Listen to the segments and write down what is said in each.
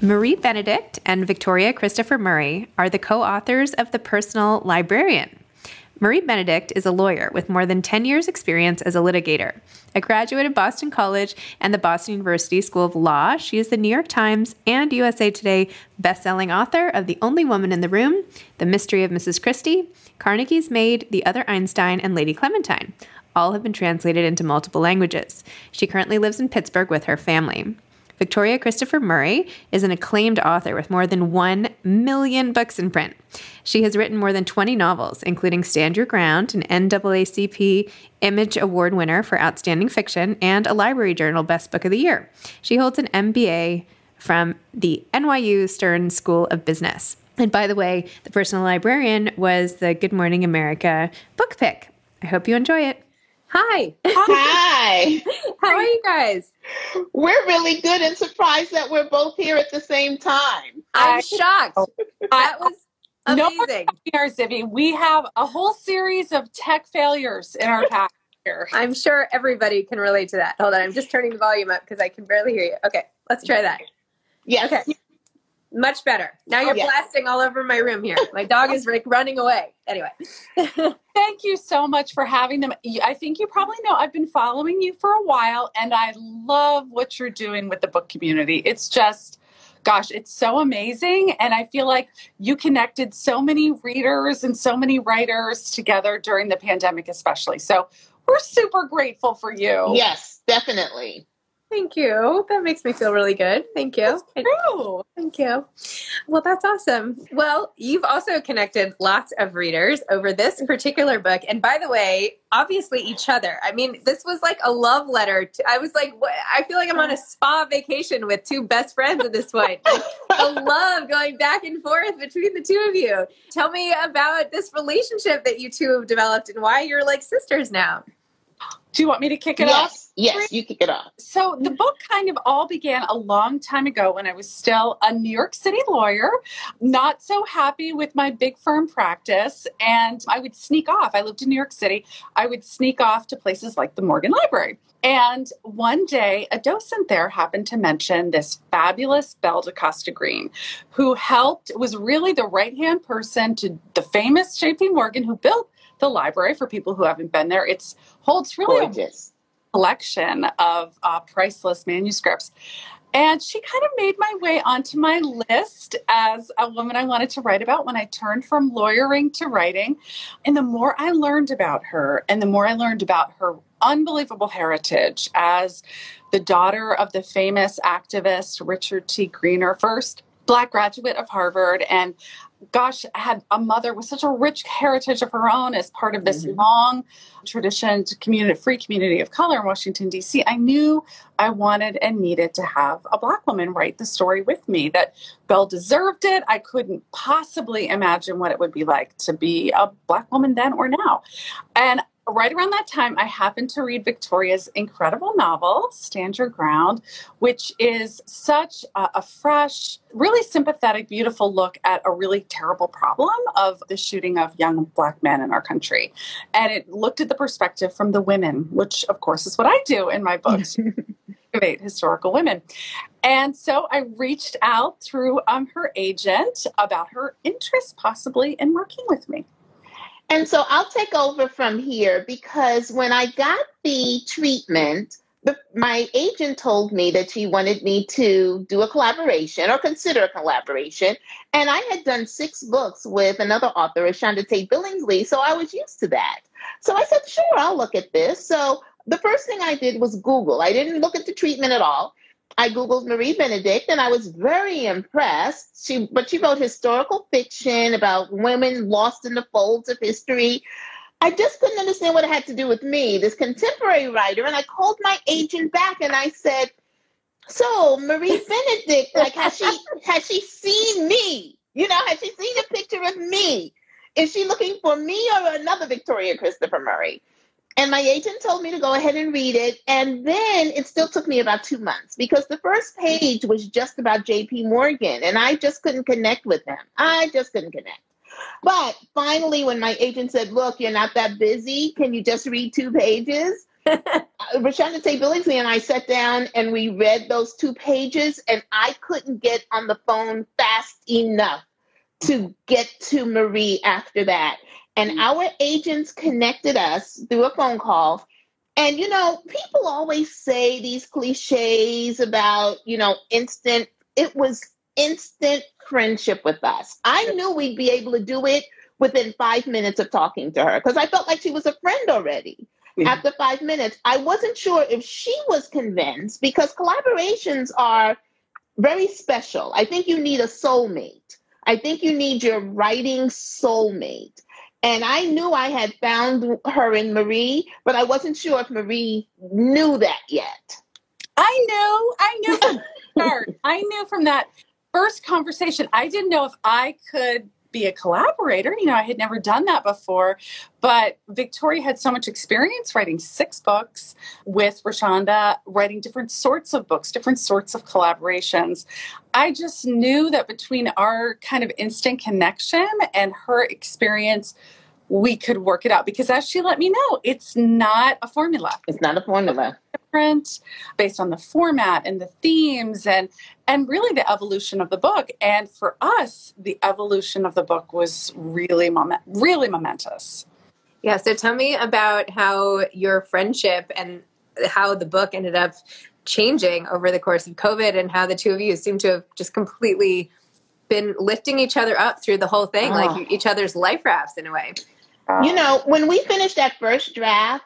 Marie Benedict and Victoria Christopher Murray are the co authors of The Personal Librarian. Marie Benedict is a lawyer with more than 10 years' experience as a litigator. A graduate of Boston College and the Boston University School of Law, she is the New York Times and USA Today bestselling author of The Only Woman in the Room, The Mystery of Mrs. Christie, Carnegie's Maid, The Other Einstein, and Lady Clementine. All have been translated into multiple languages. She currently lives in Pittsburgh with her family. Victoria Christopher Murray is an acclaimed author with more than 1 million books in print. She has written more than 20 novels, including Stand Your Ground, an NAACP Image Award winner for Outstanding Fiction, and a Library Journal Best Book of the Year. She holds an MBA from the NYU Stern School of Business. And by the way, The Personal Librarian was the Good Morning America book pick. I hope you enjoy it. Hi. Hi. How are you guys? We're really good and surprised that we're both here at the same time. I'm shocked. That was No amazing. Here, Zibby, we have a whole series of tech failures in our past here. I'm sure everybody can relate to that. Hold on, I'm just turning the volume up because I can barely hear you. Okay, let's try that. Yes. Okay. Much better. Now oh, you're Oh, yeah. blasting all over my room here. My dog is like running away. Anyway. Thank you so much for having them. I think you probably know I've been following you for a while, and I love what you're doing with the book community. It's just, gosh, it's so amazing. And I feel like you connected so many readers and so many writers together during the pandemic, especially. So we're super grateful for you. Yes, definitely. Thank you. That makes me feel really good. Thank you. True. Thank you. Well, that's awesome. Well, you've also connected lots of readers over this particular book. And by the way, obviously each other. I mean, this was like a love letter. To, I was like, what, I feel like I'm on a spa vacation with two best friends at this point. The love going back and forth between the two of you. Tell me about this relationship that you two have developed and why you're like sisters now. Do you want me to kick it yes, off? Yes, you kick it off. So the book kind of all began a long time ago when I was still a New York City lawyer, not so happy with my big firm practice. And I would sneak off. I lived in New York City. I would sneak off to places like the Morgan Library. And one day, a docent there happened to mention this fabulous Belle da Costa Greene, who helped, was really the right hand person to the famous JP Morgan, who built the library for people who haven't been there. It's holds really Gorgeous. a collection of uh, priceless manuscripts. And she kind of made my way onto my list as a woman I wanted to write about when I turned from lawyering to writing. And the more I learned about her, and the more I learned about her unbelievable heritage as the daughter of the famous activist Richard T. Greener, first black graduate of Harvard, and gosh, had a mother with such a rich heritage of her own as part of this mm-hmm. long tradition to community, free community of color in Washington, D.C. I knew I wanted and needed to have a black woman write the story with me, that Belle deserved it. I couldn't possibly imagine what it would be like to be a black woman then or now. And right around that time, I happened to read Victoria's incredible novel, Stand Your Ground, which is such a, a, fresh, really sympathetic, beautiful look at a really terrible problem of the shooting of young black men in our country. And it looked at the perspective from the women, which, of course, is what I do in my books. historical women. And so I reached out through um, her agent about her interest possibly in working with me. And so I'll take over from here because when I got the treatment, my agent told me that she wanted me to do a collaboration or consider a collaboration. And I had done six books with another author, ReShonda Tate Billingsley, so I was used to that. So I said, sure, I'll look at this. So the first thing I did was Google. I didn't look at the treatment at all. I googled Marie Benedict and I was very impressed. She but she wrote historical fiction about women lost in the folds of history. I just couldn't understand what it had to do with me, this contemporary writer. And I called my agent back and I said, "So Marie Benedict, like has she has she seen me? You know, has she seen a picture of me? Is she looking for me or another Victoria Christopher Murray?" And my agent told me to go ahead and read it. And then it still took me about two months because the first page was just about JP Morgan and I just couldn't connect with them. I just couldn't connect. But finally, when my agent said, Look, you're not that busy, can you just read two pages? Uh, ReShonda Tate Billingsley and I sat down and we read those two pages, and I couldn't get on the phone fast enough to get to Marie after that. And our agents connected us through a phone call. And, you know, people always say these cliches about, you know, instant, it was instant friendship with us. I knew we'd be able to do it within five minutes of talking to her because I felt like she was a friend already. Mm-hmm. After five minutes, I wasn't sure if she was convinced because collaborations are very special. I think you need a soulmate. I think you need your writing soulmate. And I knew I had found her in Marie, but I wasn't sure if Marie knew that yet. I knew. I knew from start. I knew from that first conversation. I didn't know if I could be a collaborator. You know, I had never done that before, but Victoria had so much experience writing six books with ReShonda, writing different sorts of books, different sorts of collaborations. I just knew that between our kind of instant connection and her experience, we could work it out because as she let me know, it's not a formula. It's not a formula different based on the format and the themes and and really the evolution of the book. And for us, the evolution of the book was really moment really momentous. Yeah. So tell me about how your friendship and how the book ended up changing over the course of COVID and how the two of you seem to have just completely been lifting each other up through the whole thing, oh. like ah. each other's life rafts in a way. You know, when we finished that first draft,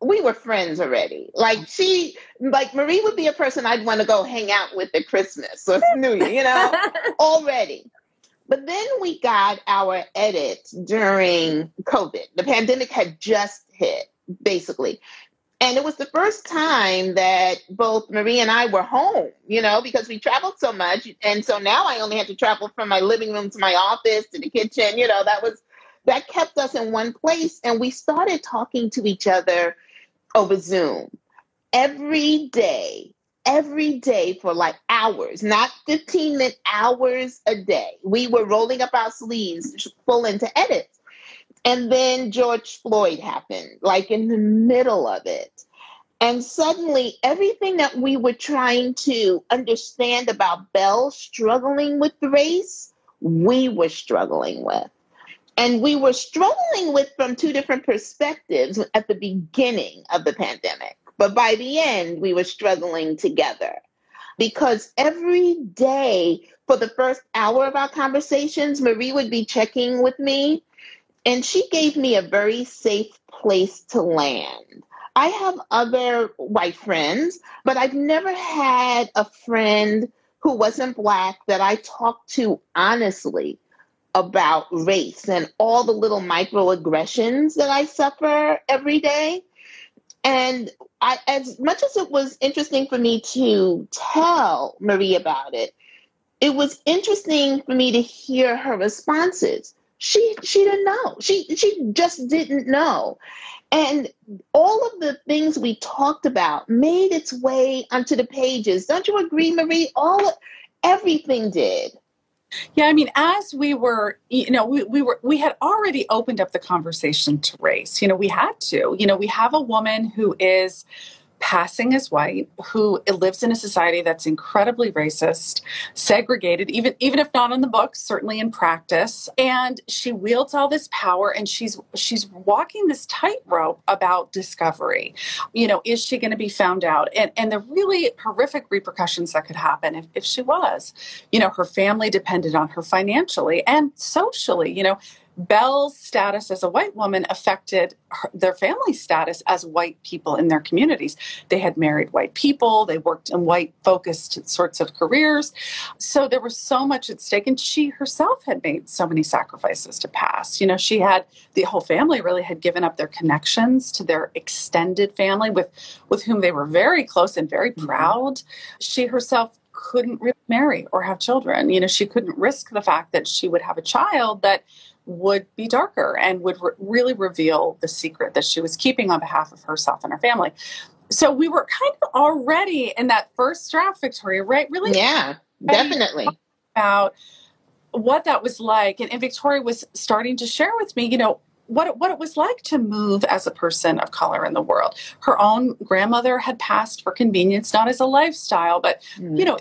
we were friends already. Like she, like Marie would be a person I'd want to go hang out with at Christmas or New Year, you know, already. But then we got our edit during COVID. The pandemic had just hit, basically. And it was the first time that both Marie and I were home, you know, because we traveled so much. And so now I only had to travel from my living room to my office to the kitchen. You know, that was, that kept us in one place. And we started talking to each other over Zoom every day, every day for like hours, not 15 minute hours a day. We were rolling up our sleeves full into edits. And then George Floyd happened, like in the middle of it. And suddenly, everything that we were trying to understand about Belle struggling with race, we were struggling with. And we were struggling with from two different perspectives at the beginning of the pandemic. But by the end, we were struggling together because every day for the first hour of our conversations, Marie would be checking with me, and she gave me a very safe place to land. I have other white friends, but I've never had a friend who wasn't Black that I talked to honestly about race and all the little microaggressions that I suffer every day. And I, as much as it was interesting for me to tell Marie about it, it was interesting for me to hear her responses. She she didn't know. She she just didn't know. And all of the things we talked about made its way onto the pages. Don't you agree, Marie? All everything did. Yeah, I mean, as we were, you know, we, we were we had already opened up the conversation to race. You know, we had to. You know, we have a woman who is passing as white who lives in a society that's incredibly racist, segregated, even even if not in the books, certainly in practice. And she wields all this power and she's she's walking this tightrope about discovery. You know, is she going to be found out? And and the really horrific repercussions that could happen if, if she was. You know, her family depended on her financially and socially. You know, Belle's status as a white woman affected her, their family status as white people in their communities. They had married white people, they worked in white focused sorts of careers. So there was so much at stake. And she herself had made so many sacrifices to pass. You know, she had the whole family really had given up their connections to their extended family with, with whom they were very close and very mm-hmm. proud. She herself couldn't really marry or have children. You know, she couldn't risk the fact that she would have a child that would be darker and would re- really reveal the secret that she was keeping on behalf of herself and her family. So we were kind of already in that first draft, Victoria, right? Really? Yeah, definitely. About what that was like. And, and Victoria was starting to share with me, you know, what it, what it was like to move as a person of color in the world. Her own grandmother had passed for convenience, not as a lifestyle, but mm. you know,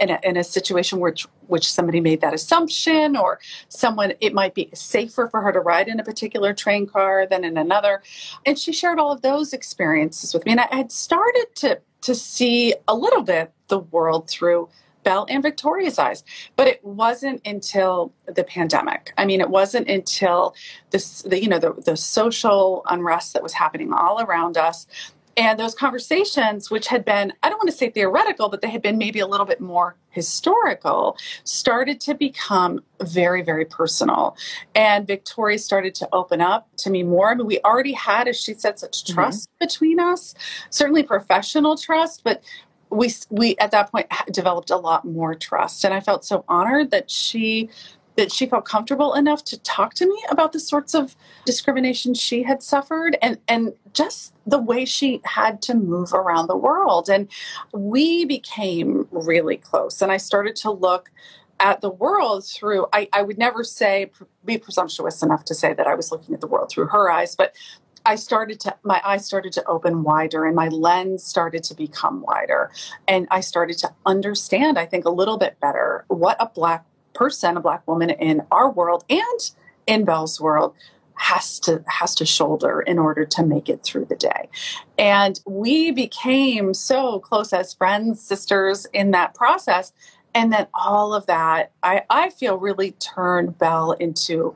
in a, in a situation which which somebody made that assumption or someone it might be safer for her to ride in a particular train car than in another and she shared all of those experiences with me and i had started to to see a little bit the world through Belle and Victoria's eyes. But it wasn't until the pandemic. I mean, it wasn't until this, the, you know, the, the social unrest that was happening all around us and those conversations, which had been, I don't want to say theoretical, but they had been maybe a little bit more historical, started to become very, very personal. And Victoria started to open up to me more. I mean, we already had, as she said, such mm-hmm. trust mm-hmm. between us, certainly professional trust, but we we at that point developed a lot more trust and i felt so honored that she that she felt comfortable enough to talk to me about the sorts of discrimination she had suffered and and just the way she had to move around the world and we became really close and i started to look at the world through I, I would never say be presumptuous enough to say that i was looking at the world through her eyes but I started to, my eyes started to open wider and my lens started to become wider. And I started to understand, I think, a little bit better what a Black person, a black woman in our world and in Belle's world has to has to shoulder in order to make it through the day. And we became so close as friends, sisters in that process. And then all of that, I, I feel really turned Belle into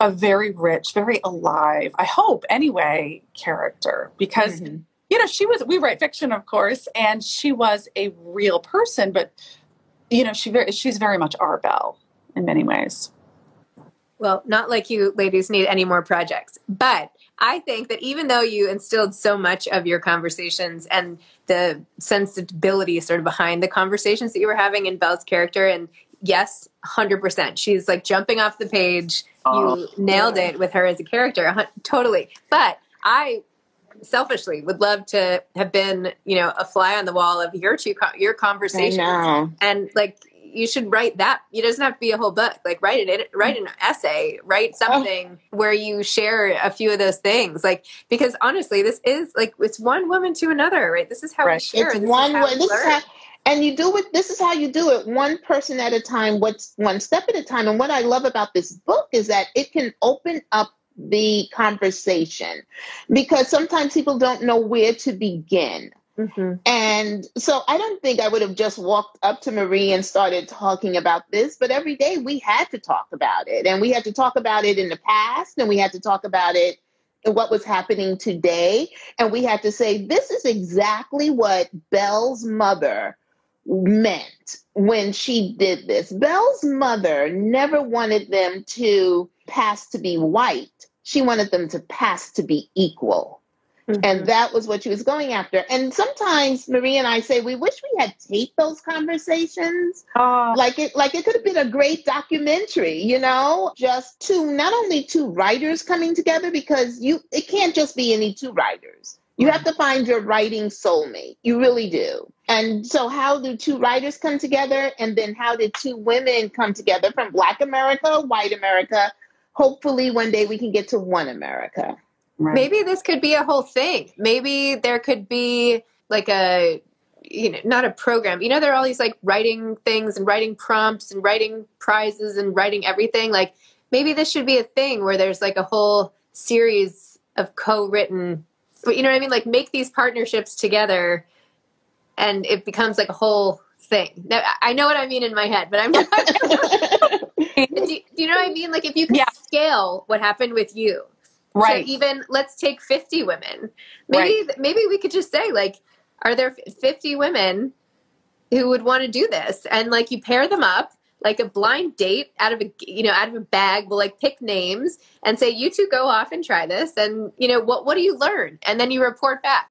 a very rich, very alive, I hope anyway, character because mm-hmm. you know, she was we write fiction of course, and she was a real person, but you know, she very, she's very much our Belle in many ways. Well, not like you ladies need any more projects, but I think that even though you instilled so much of your conversations and the sensibility sort of behind the conversations that you were having in Belle's character, and yes, 100%. She's like jumping off the page. You oh, nailed it with her as a character, totally. But I selfishly would love to have been, you know, a fly on the wall of your two your conversations, and like you should write that. It doesn't have to be a whole book. Like write it, write an essay, write oh. something oh. where you share a few of those things. Like because honestly, this is like it's one woman to another, right? This is how right. we share. It's one way. This is how, and you do it. This is how you do it, one person at a time. What's one step at a time. And what I love about this book is that it can open up the conversation because sometimes people don't know where to begin. Mm-hmm. And so I don't think I would have just walked up to Marie and started talking about this, but every day we had to talk about it. And we had to talk about it in the past and we had to talk about it in what was happening today. And we had to say, this is exactly what Belle's mother meant when she did this. Belle's mother never wanted them to pass to be white, she wanted them to pass to be equal. Mm-hmm. And that was what she was going after. And sometimes Marie and I say we wish we had taped those conversations. Uh, like it like it could have been a great documentary, you know, just two not only two writers coming together because you it can't just be any two writers. You have to find your writing soulmate. You really do. And so, how do two writers come together? And then, how did two women come together from Black America, White America? Hopefully, one day we can get to one America. Right. Maybe this could be a whole thing. Maybe there could be like a, you know, not a program. You know, there are all these like writing things and writing prompts and writing prizes and writing everything. Like, maybe this should be a thing where there's like a whole series of co written but you know what I mean? Like make these partnerships together and it becomes like a whole thing. Now, I know what I mean in my head, but I'm not. do, you, do, you know what I mean? Like if you can yeah. scale what happened with you, right? So even let's take 50 women. Maybe right. maybe we could just say like, are there 50 women who would want to do this? And like you pair them up like a blind date out of a you know out of a bag we'll like pick names and say you two go off and try this and you know what what do you learn and then you report back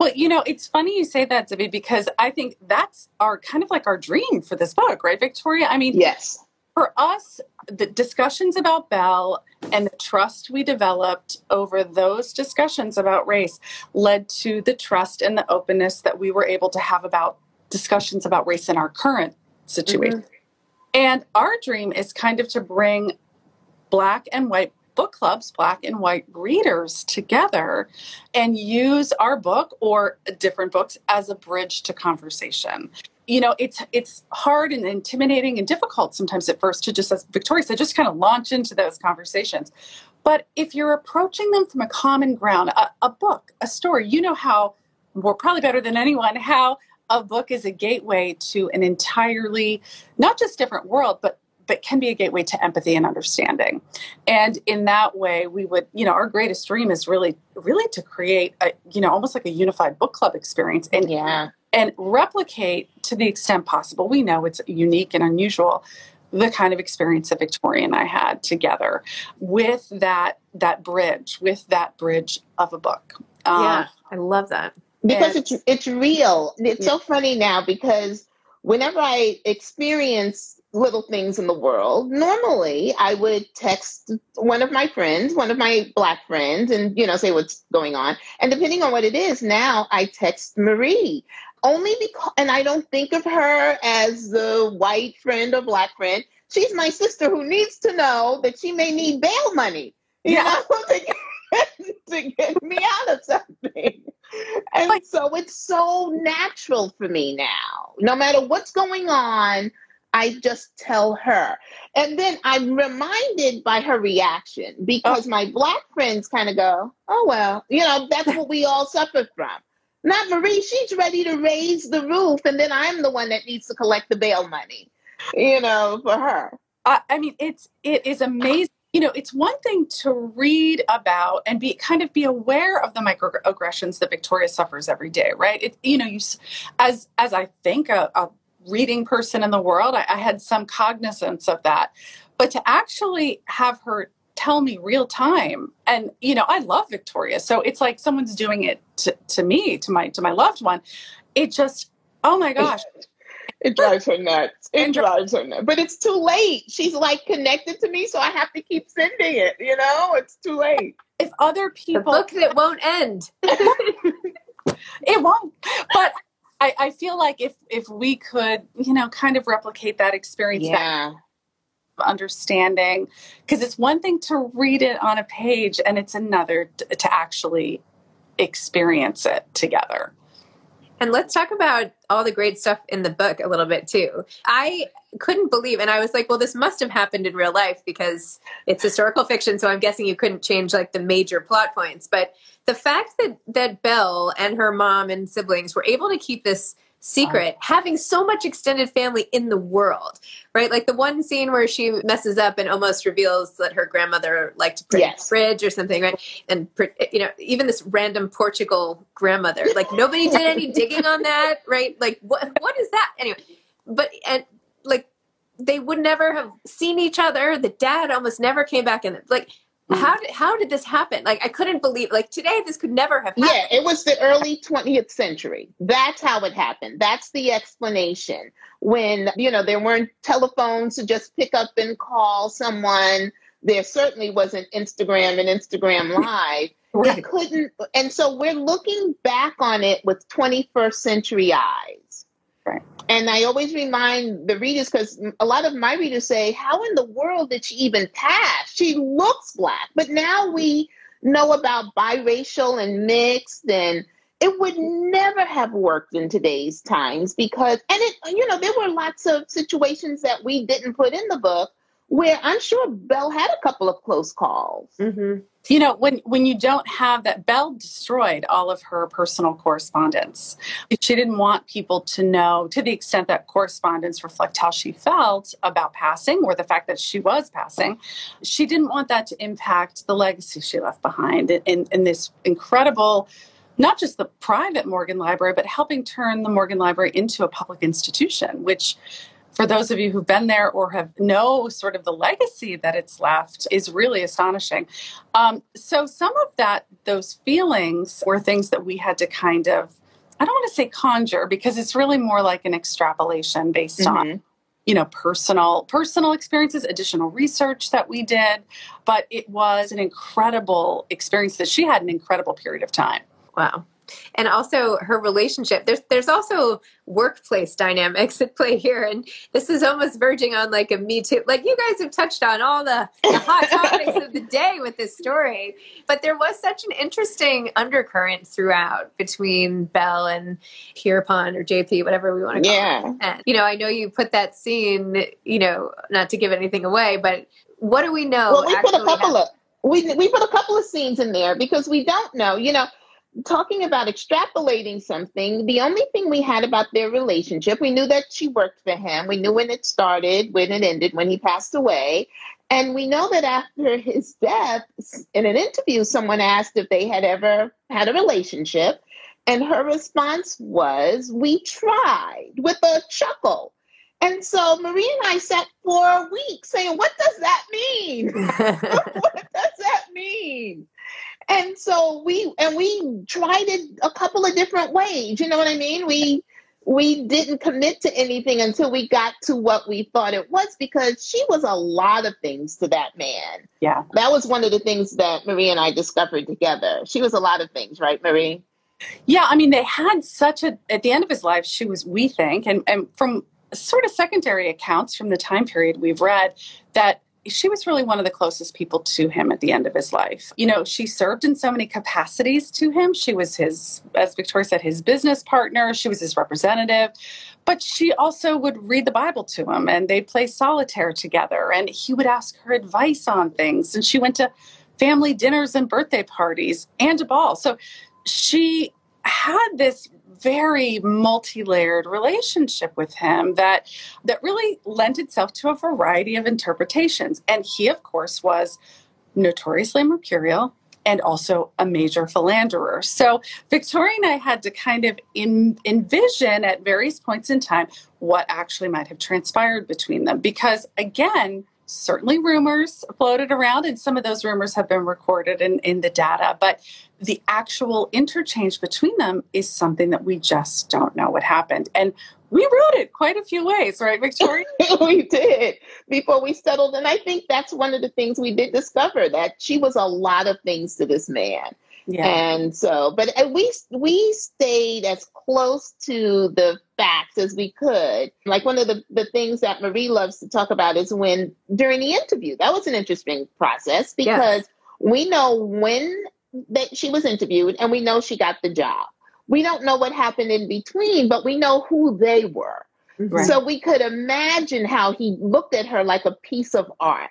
Well, you know, it's funny you say that, Zibby, because I think that's our kind of like our dream for this book, right, Victoria? I mean, yes. For us, the discussions about Belle and the trust we developed over those discussions about race led to the trust and the openness that we were able to have about discussions about race in our current situation. Mm-hmm. And our dream is kind of to bring black and white book clubs, black and white readers together and use our book or different books as a bridge to conversation. You know, it's it's hard and intimidating and difficult sometimes at first to just, as Victoria said, just kind of launch into those conversations. But if you're approaching them from a common ground, a, a book, a story, you know how more probably better than anyone how a book is a gateway to an entirely not just different world, but but can be a gateway to empathy and understanding. And in that way, we would, you know, our greatest dream is really, really to create a, you know, almost like a unified book club experience and yeah. and replicate to the extent possible. We know it's unique and unusual, the kind of experience that Victoria and I had together with that that bridge, with that bridge of a book. Um, yeah, I love that because and, it's it's real. It's yeah. so funny now because whenever I experience little things in the world, normally I would text one of my friends, one of my black friends, and you know say what's going on. And depending on what it is, now I text Marie only because, and I don't think of her as the white friend or black friend. She's my sister who needs to know that she may need bail money, you yeah. know, to get, to get me out of something. And so it's so natural for me now. No matter what's going on, I just tell her. And then I'm reminded by her reaction because oh. my black friends kind of go, oh, well, you know, that's what we all suffer from. Not Marie, she's ready to raise the roof, and then I'm the one that needs to collect the bail money, you know, for her. Uh, I mean, it's it is amazing. You know, it's one thing to read about and be kind of be aware of the microaggressions that Victoria suffers every day, right? It, you know, you as as I think a, a reading person in the world, I, I had some cognizance of that, but to actually have her tell me real time and you know i love victoria so it's like someone's doing it to, to me to my to my loved one. It just oh my gosh. It drives her nuts. It drives her nuts but it's too late. She's like connected to me so i have to keep sending it you know? It's too late. If other people the book that won't end. It won't but I, I feel like if if we could you know kind of replicate that experience yeah. that understanding because it's one thing to read it on a page and it's another t- to actually experience it together. And let's talk about all the great stuff in the book a little bit too. I couldn't believe, and I was like, well, this must have happened in real life because it's historical fiction. So I'm guessing you couldn't change like the major plot points. But the fact that that Belle and her mom and siblings were able to keep this secret having so much extended family in the world right? Like the one scene where she messes up and almost reveals that her grandmother liked to print yes. fridge or something right? And you know even this random portugal grandmother like nobody did any digging on that right? Like what what is that? Anyway but and like they would never have seen each other. The dad almost never came back and like Mm-hmm. how did how did this happen? Like I couldn't believe like today this could never have happened. Yeah, it was the early 20th century. That's how it happened. That's the explanation. When, you know, there weren't telephones to just pick up and call someone. There certainly wasn't Instagram and Instagram Live. right. It couldn't and so we're looking back on it with 21st century eyes. And I always remind the readers because a lot of my readers say, How in the world did she even pass? She looks black. But now we know about biracial and mixed, and it would never have worked in today's times because, and it, you know, there were lots of situations that we didn't put in the book where I'm sure Belle had a couple of close calls. Mm-hmm. You know, when when you don't have that, Belle destroyed all of her personal correspondence. She didn't want people to know, to the extent that correspondence reflect how she felt about passing or the fact that she was passing. She didn't want that to impact the legacy she left behind in, in this incredible not just the private Morgan Library, but helping turn the Morgan Library into a public institution, which for those of you who've been there or have know sort of the legacy that it's left is really astonishing. Um, so some of that, those feelings were things that we had to kind of, I don't want to say conjure because it's really more like an extrapolation based mm-hmm. on you know personal personal experiences additional research that we did but it was an incredible experience that she had an incredible period of time wow and also her relationship. There's there's also workplace dynamics at play here, and this is almost verging on like a Me Too. Like you guys have touched on all the, the hot topics of the day with this story, but there was such an interesting undercurrent throughout between Belle and Pierpont or JP, whatever we want to call yeah. it. And, you know, I know you put that scene. You know, not to give anything away, but what do we know? Well, we put a couple happened? of we we put a couple of scenes in there because we don't know. You know, talking about extrapolating something, the only thing we had about their relationship, we knew that she worked for him. We knew when it started, when it ended, when he passed away. And we know that after his death, in an interview, someone asked if they had ever had a relationship. And her response was, We tried with a chuckle. And so Marie and I sat for a week saying, what does that mean? what does that mean? And so we and we tried it a couple of different ways. You know what I mean? We we didn't commit to anything until we got to what we thought it was because she was a lot of things to that man. Yeah. That was one of the things that Marie and I discovered together. She was a lot of things, right, Marie? Yeah, I mean, they had such a, at the end of his life, she was, we think, and, and from sort of secondary accounts from the time period we've read, that she was really one of the closest people to him at the end of his life. You know, she served in so many capacities to him. She was his, as Victoria said, his business partner, she was his representative, but she also would read the Bible to him and they'd play solitaire together and he would ask her advice on things. And she went to family dinners and birthday parties and to balls. So she had this very multi-layered relationship with him that that really lent itself to a variety of interpretations and he of course was notoriously mercurial and also a major philanderer. So Victoria and I had to kind of in, envision at various points in time what actually might have transpired between them because again certainly rumors floated around and some of those rumors have been recorded in, in the data but the actual interchange between them is something that we just don't know what happened. And we wrote it quite a few ways right victoria? We did. Before we settled and i think that's one of the things we did discover that she was a lot of things to this man yeah. And so, but uh, we we stayed as close to the facts as we could. Like one of the, the things that Marie loves to talk about is when during the interview, that was an interesting process because yes. we know when that she was interviewed and we know she got the job. We don't know what happened in between, but we know who they were. Right. So we could imagine how he looked at her like a piece of art.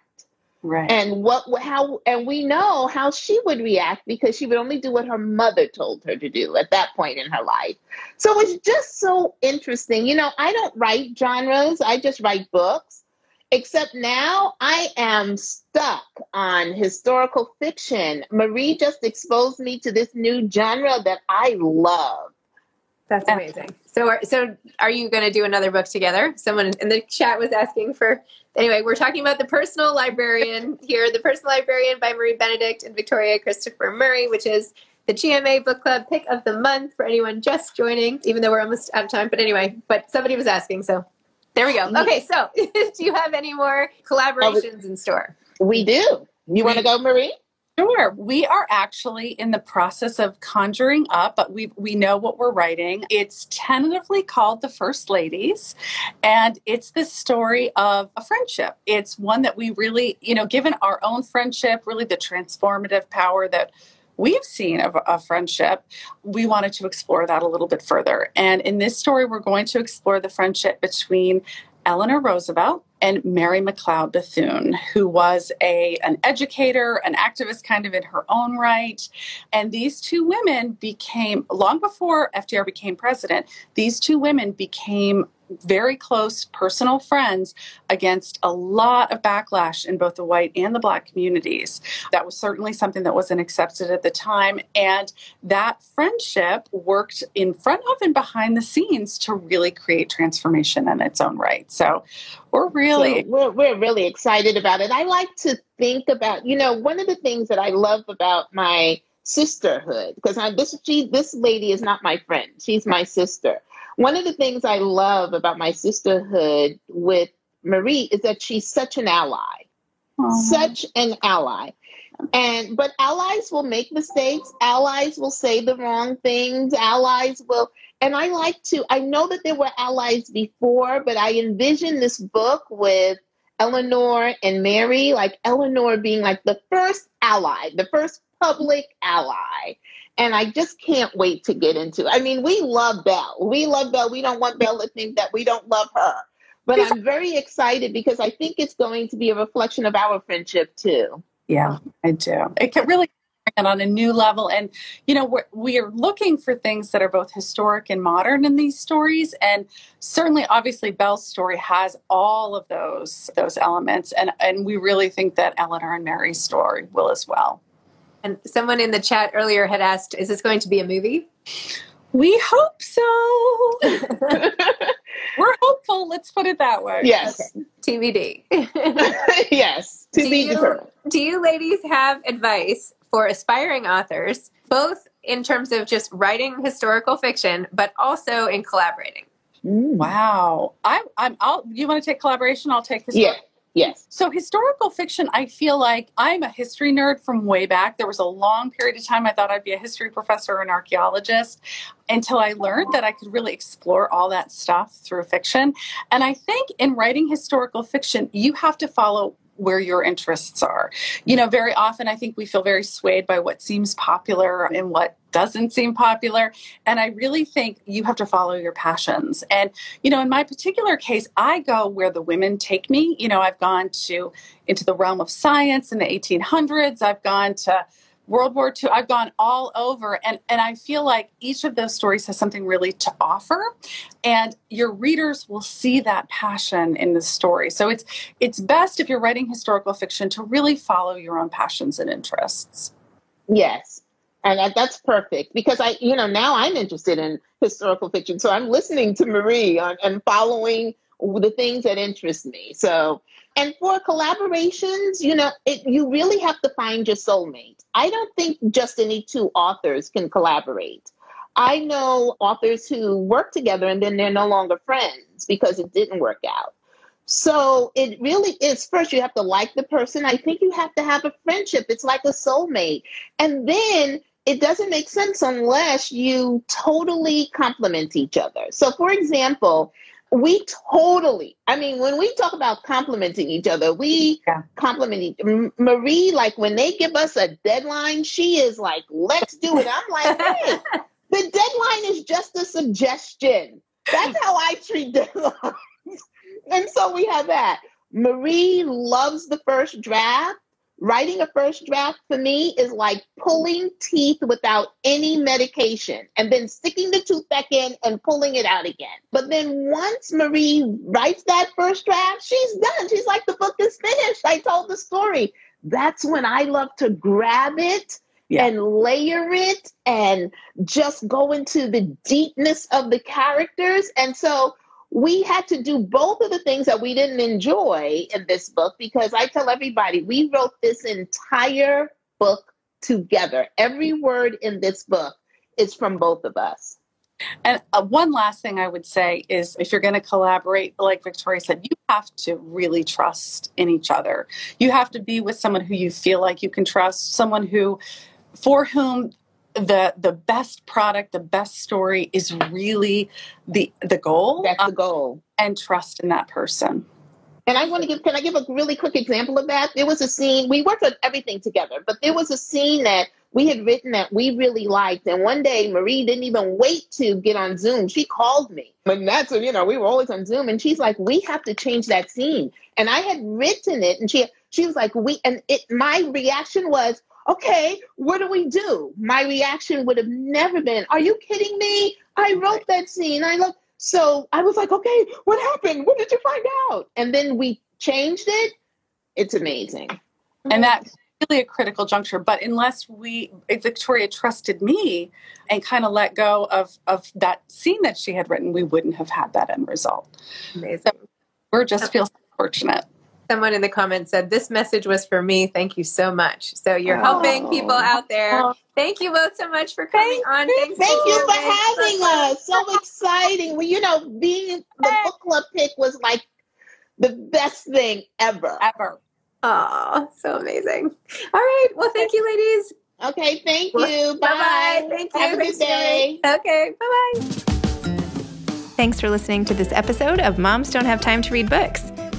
Right. And what how and we know how she would react because she would only do what her mother told her to do at that point in her life. So it's just so interesting. You know, I don't write genres, I just write books. Except now I am stuck on historical fiction. Marie just exposed me to this new genre that I love. That's amazing. So, are, so are you going to do another book together? Someone in the chat was asking for. Anyway, we're talking about the personal librarian here, the personal librarian by Marie Benedict and Victoria Christopher Murray, which is the GMA Book Club pick of the month for anyone just joining. Even though we're almost out of time, but anyway, but somebody was asking, so there we go. Okay, so do you have any more collaborations in store? We do. You want to go, Marie? Sure. We are actually in the process of conjuring up, but we we know what we're writing. It's tentatively called The First Ladies, and it's the story of a friendship. It's one that we really, you know, given our own friendship, really the transformative power that we've seen of a friendship, we wanted to explore that a little bit further. And in this story, we're going to explore the friendship between Eleanor Roosevelt and Mary McLeod Bethune, who was a an educator, an activist kind of in her own right. And these two women became long before FDR became president, these two women became very close personal friends against a lot of backlash in both the white and the black communities. That was certainly something that wasn't accepted at the time. And that friendship worked in front of and behind the scenes to really create transformation in its own right. So we're really so we're, we're really excited about it. I like to think about, you know, one of the things that I love about my sisterhood because this she this lady is not my friend she's my sister one of the things I love about my sisterhood with Marie is that she's such an ally, such an ally. And but allies will make mistakes. Allies will say the wrong things. Allies will, and I like to. I know that there were allies before, but I envision this book with Eleanor and Mary, like Eleanor being like the first ally, the first public ally, and I just can't wait to get into. I mean, we love Belle. We love Belle. We don't want Belle to think that we don't love her. But I'm very excited because I think it's going to be a reflection of our friendship too. Yeah, I do. It can really and on a new level and you know we're, we are looking for things that are both historic and modern in these stories and certainly obviously belle's story has all of those those elements and and we really think that eleanor and mary's story will as well and someone in the chat earlier had asked, is this going to be a movie? We hope so. We're hopeful. let's put it that way. Yes. Okay. TBD. yes. To do be you, determined. do you ladies have advice for aspiring authors, both in terms of just writing historical fiction, but also in collaborating? Mm. Wow. I, I'm. I'll. You want to take collaboration? I'll take this. Yes. So historical fiction, I feel like I'm a history nerd from way back. There was a long period of time I thought I'd be a history professor or an archaeologist until I learned that I could really explore all that stuff through fiction. And I think in writing historical fiction, you have to follow where your interests are. You know, very often I think we feel very swayed by what seems popular and what doesn't seem popular. And I really think you have to follow your passions. And, you know, in my particular case, I go where the women take me. You know, I've gone to into the realm of science in the 1800s. I've gone to World War II, I've gone all over, and, and I feel like each of those stories has something really to offer, and your readers will see that passion in the story. So it's it's best if you're writing historical fiction to really follow your own passions and interests. Yes. And that, that's perfect because I, you know, now I'm interested in historical fiction. So I'm listening to Marie on, and following the things that interest me. So, and for collaborations, you know, it, you really have to find your soulmate. I don't think just any two authors can collaborate. I know authors who work together and then they're no longer friends because it didn't work out. So it really is first, you have to like the person. I think you have to have a friendship. It's like a soulmate. And then it doesn't make sense unless you totally complement each other. So, for example, we totally, I mean, when we talk about complimenting each other, we yeah. compliment each Marie, like when they give us a deadline, she is like, let's do it. I'm like, hey, the deadline is just a suggestion. That's how I treat deadlines. and so we have that. Marie loves the first draft. Writing a first draft for me is like pulling teeth without any medication and then sticking the tooth back in and pulling it out again. But then once Marie writes that first draft, she's done. She's like, the book is finished. I told the story. That's when I love to grab it yeah. and layer it and just go into the deepness of the characters. And so we had to do both of the things that we didn't enjoy in this book because I tell everybody we wrote this entire book together. Every word in this book is from both of us. And uh, one last thing I would say is if you're going to collaborate, like Victoria said, you have to really trust in each other. You have to be with someone who you feel like you can trust, someone who for whom the the best product, the best story is really the the goal. That's the goal. Um, and trust in that person. And I want to give can I give a really quick example of that? There was a scene, we worked on everything together, but there was a scene that we had written that we really liked. And one day Marie didn't even wait to get on Zoom. She called me. And that's you know, we were always on Zoom. And she's like, we have to change that scene. And I had written it and she she was like, we and it my reaction was, okay, what do we do? My reaction would have never been, are you kidding me? I wrote that scene. I love. So I was like, okay, what happened? What did you find out? And then we changed it. It's amazing. And that's really a critical juncture. But unless we, Victoria trusted me and kind of let go of, of that scene that she had written, we wouldn't have had that end result. Amazing. So we're just feel fortunate someone in the comments said this message was for me. Thank you so much. So you're oh. helping people out there. Oh. thank you both so much for coming thank on. thank, thank you for having us. So exciting. Well you know being the book club pick was like the best thing ever. Ever. Oh so amazing. All right. Well thank you ladies. Okay thank you. Bye bye. Thank you. Have a good day. Okay bye bye Thanks for listening to this episode of Moms Don't Have Time to Read Books.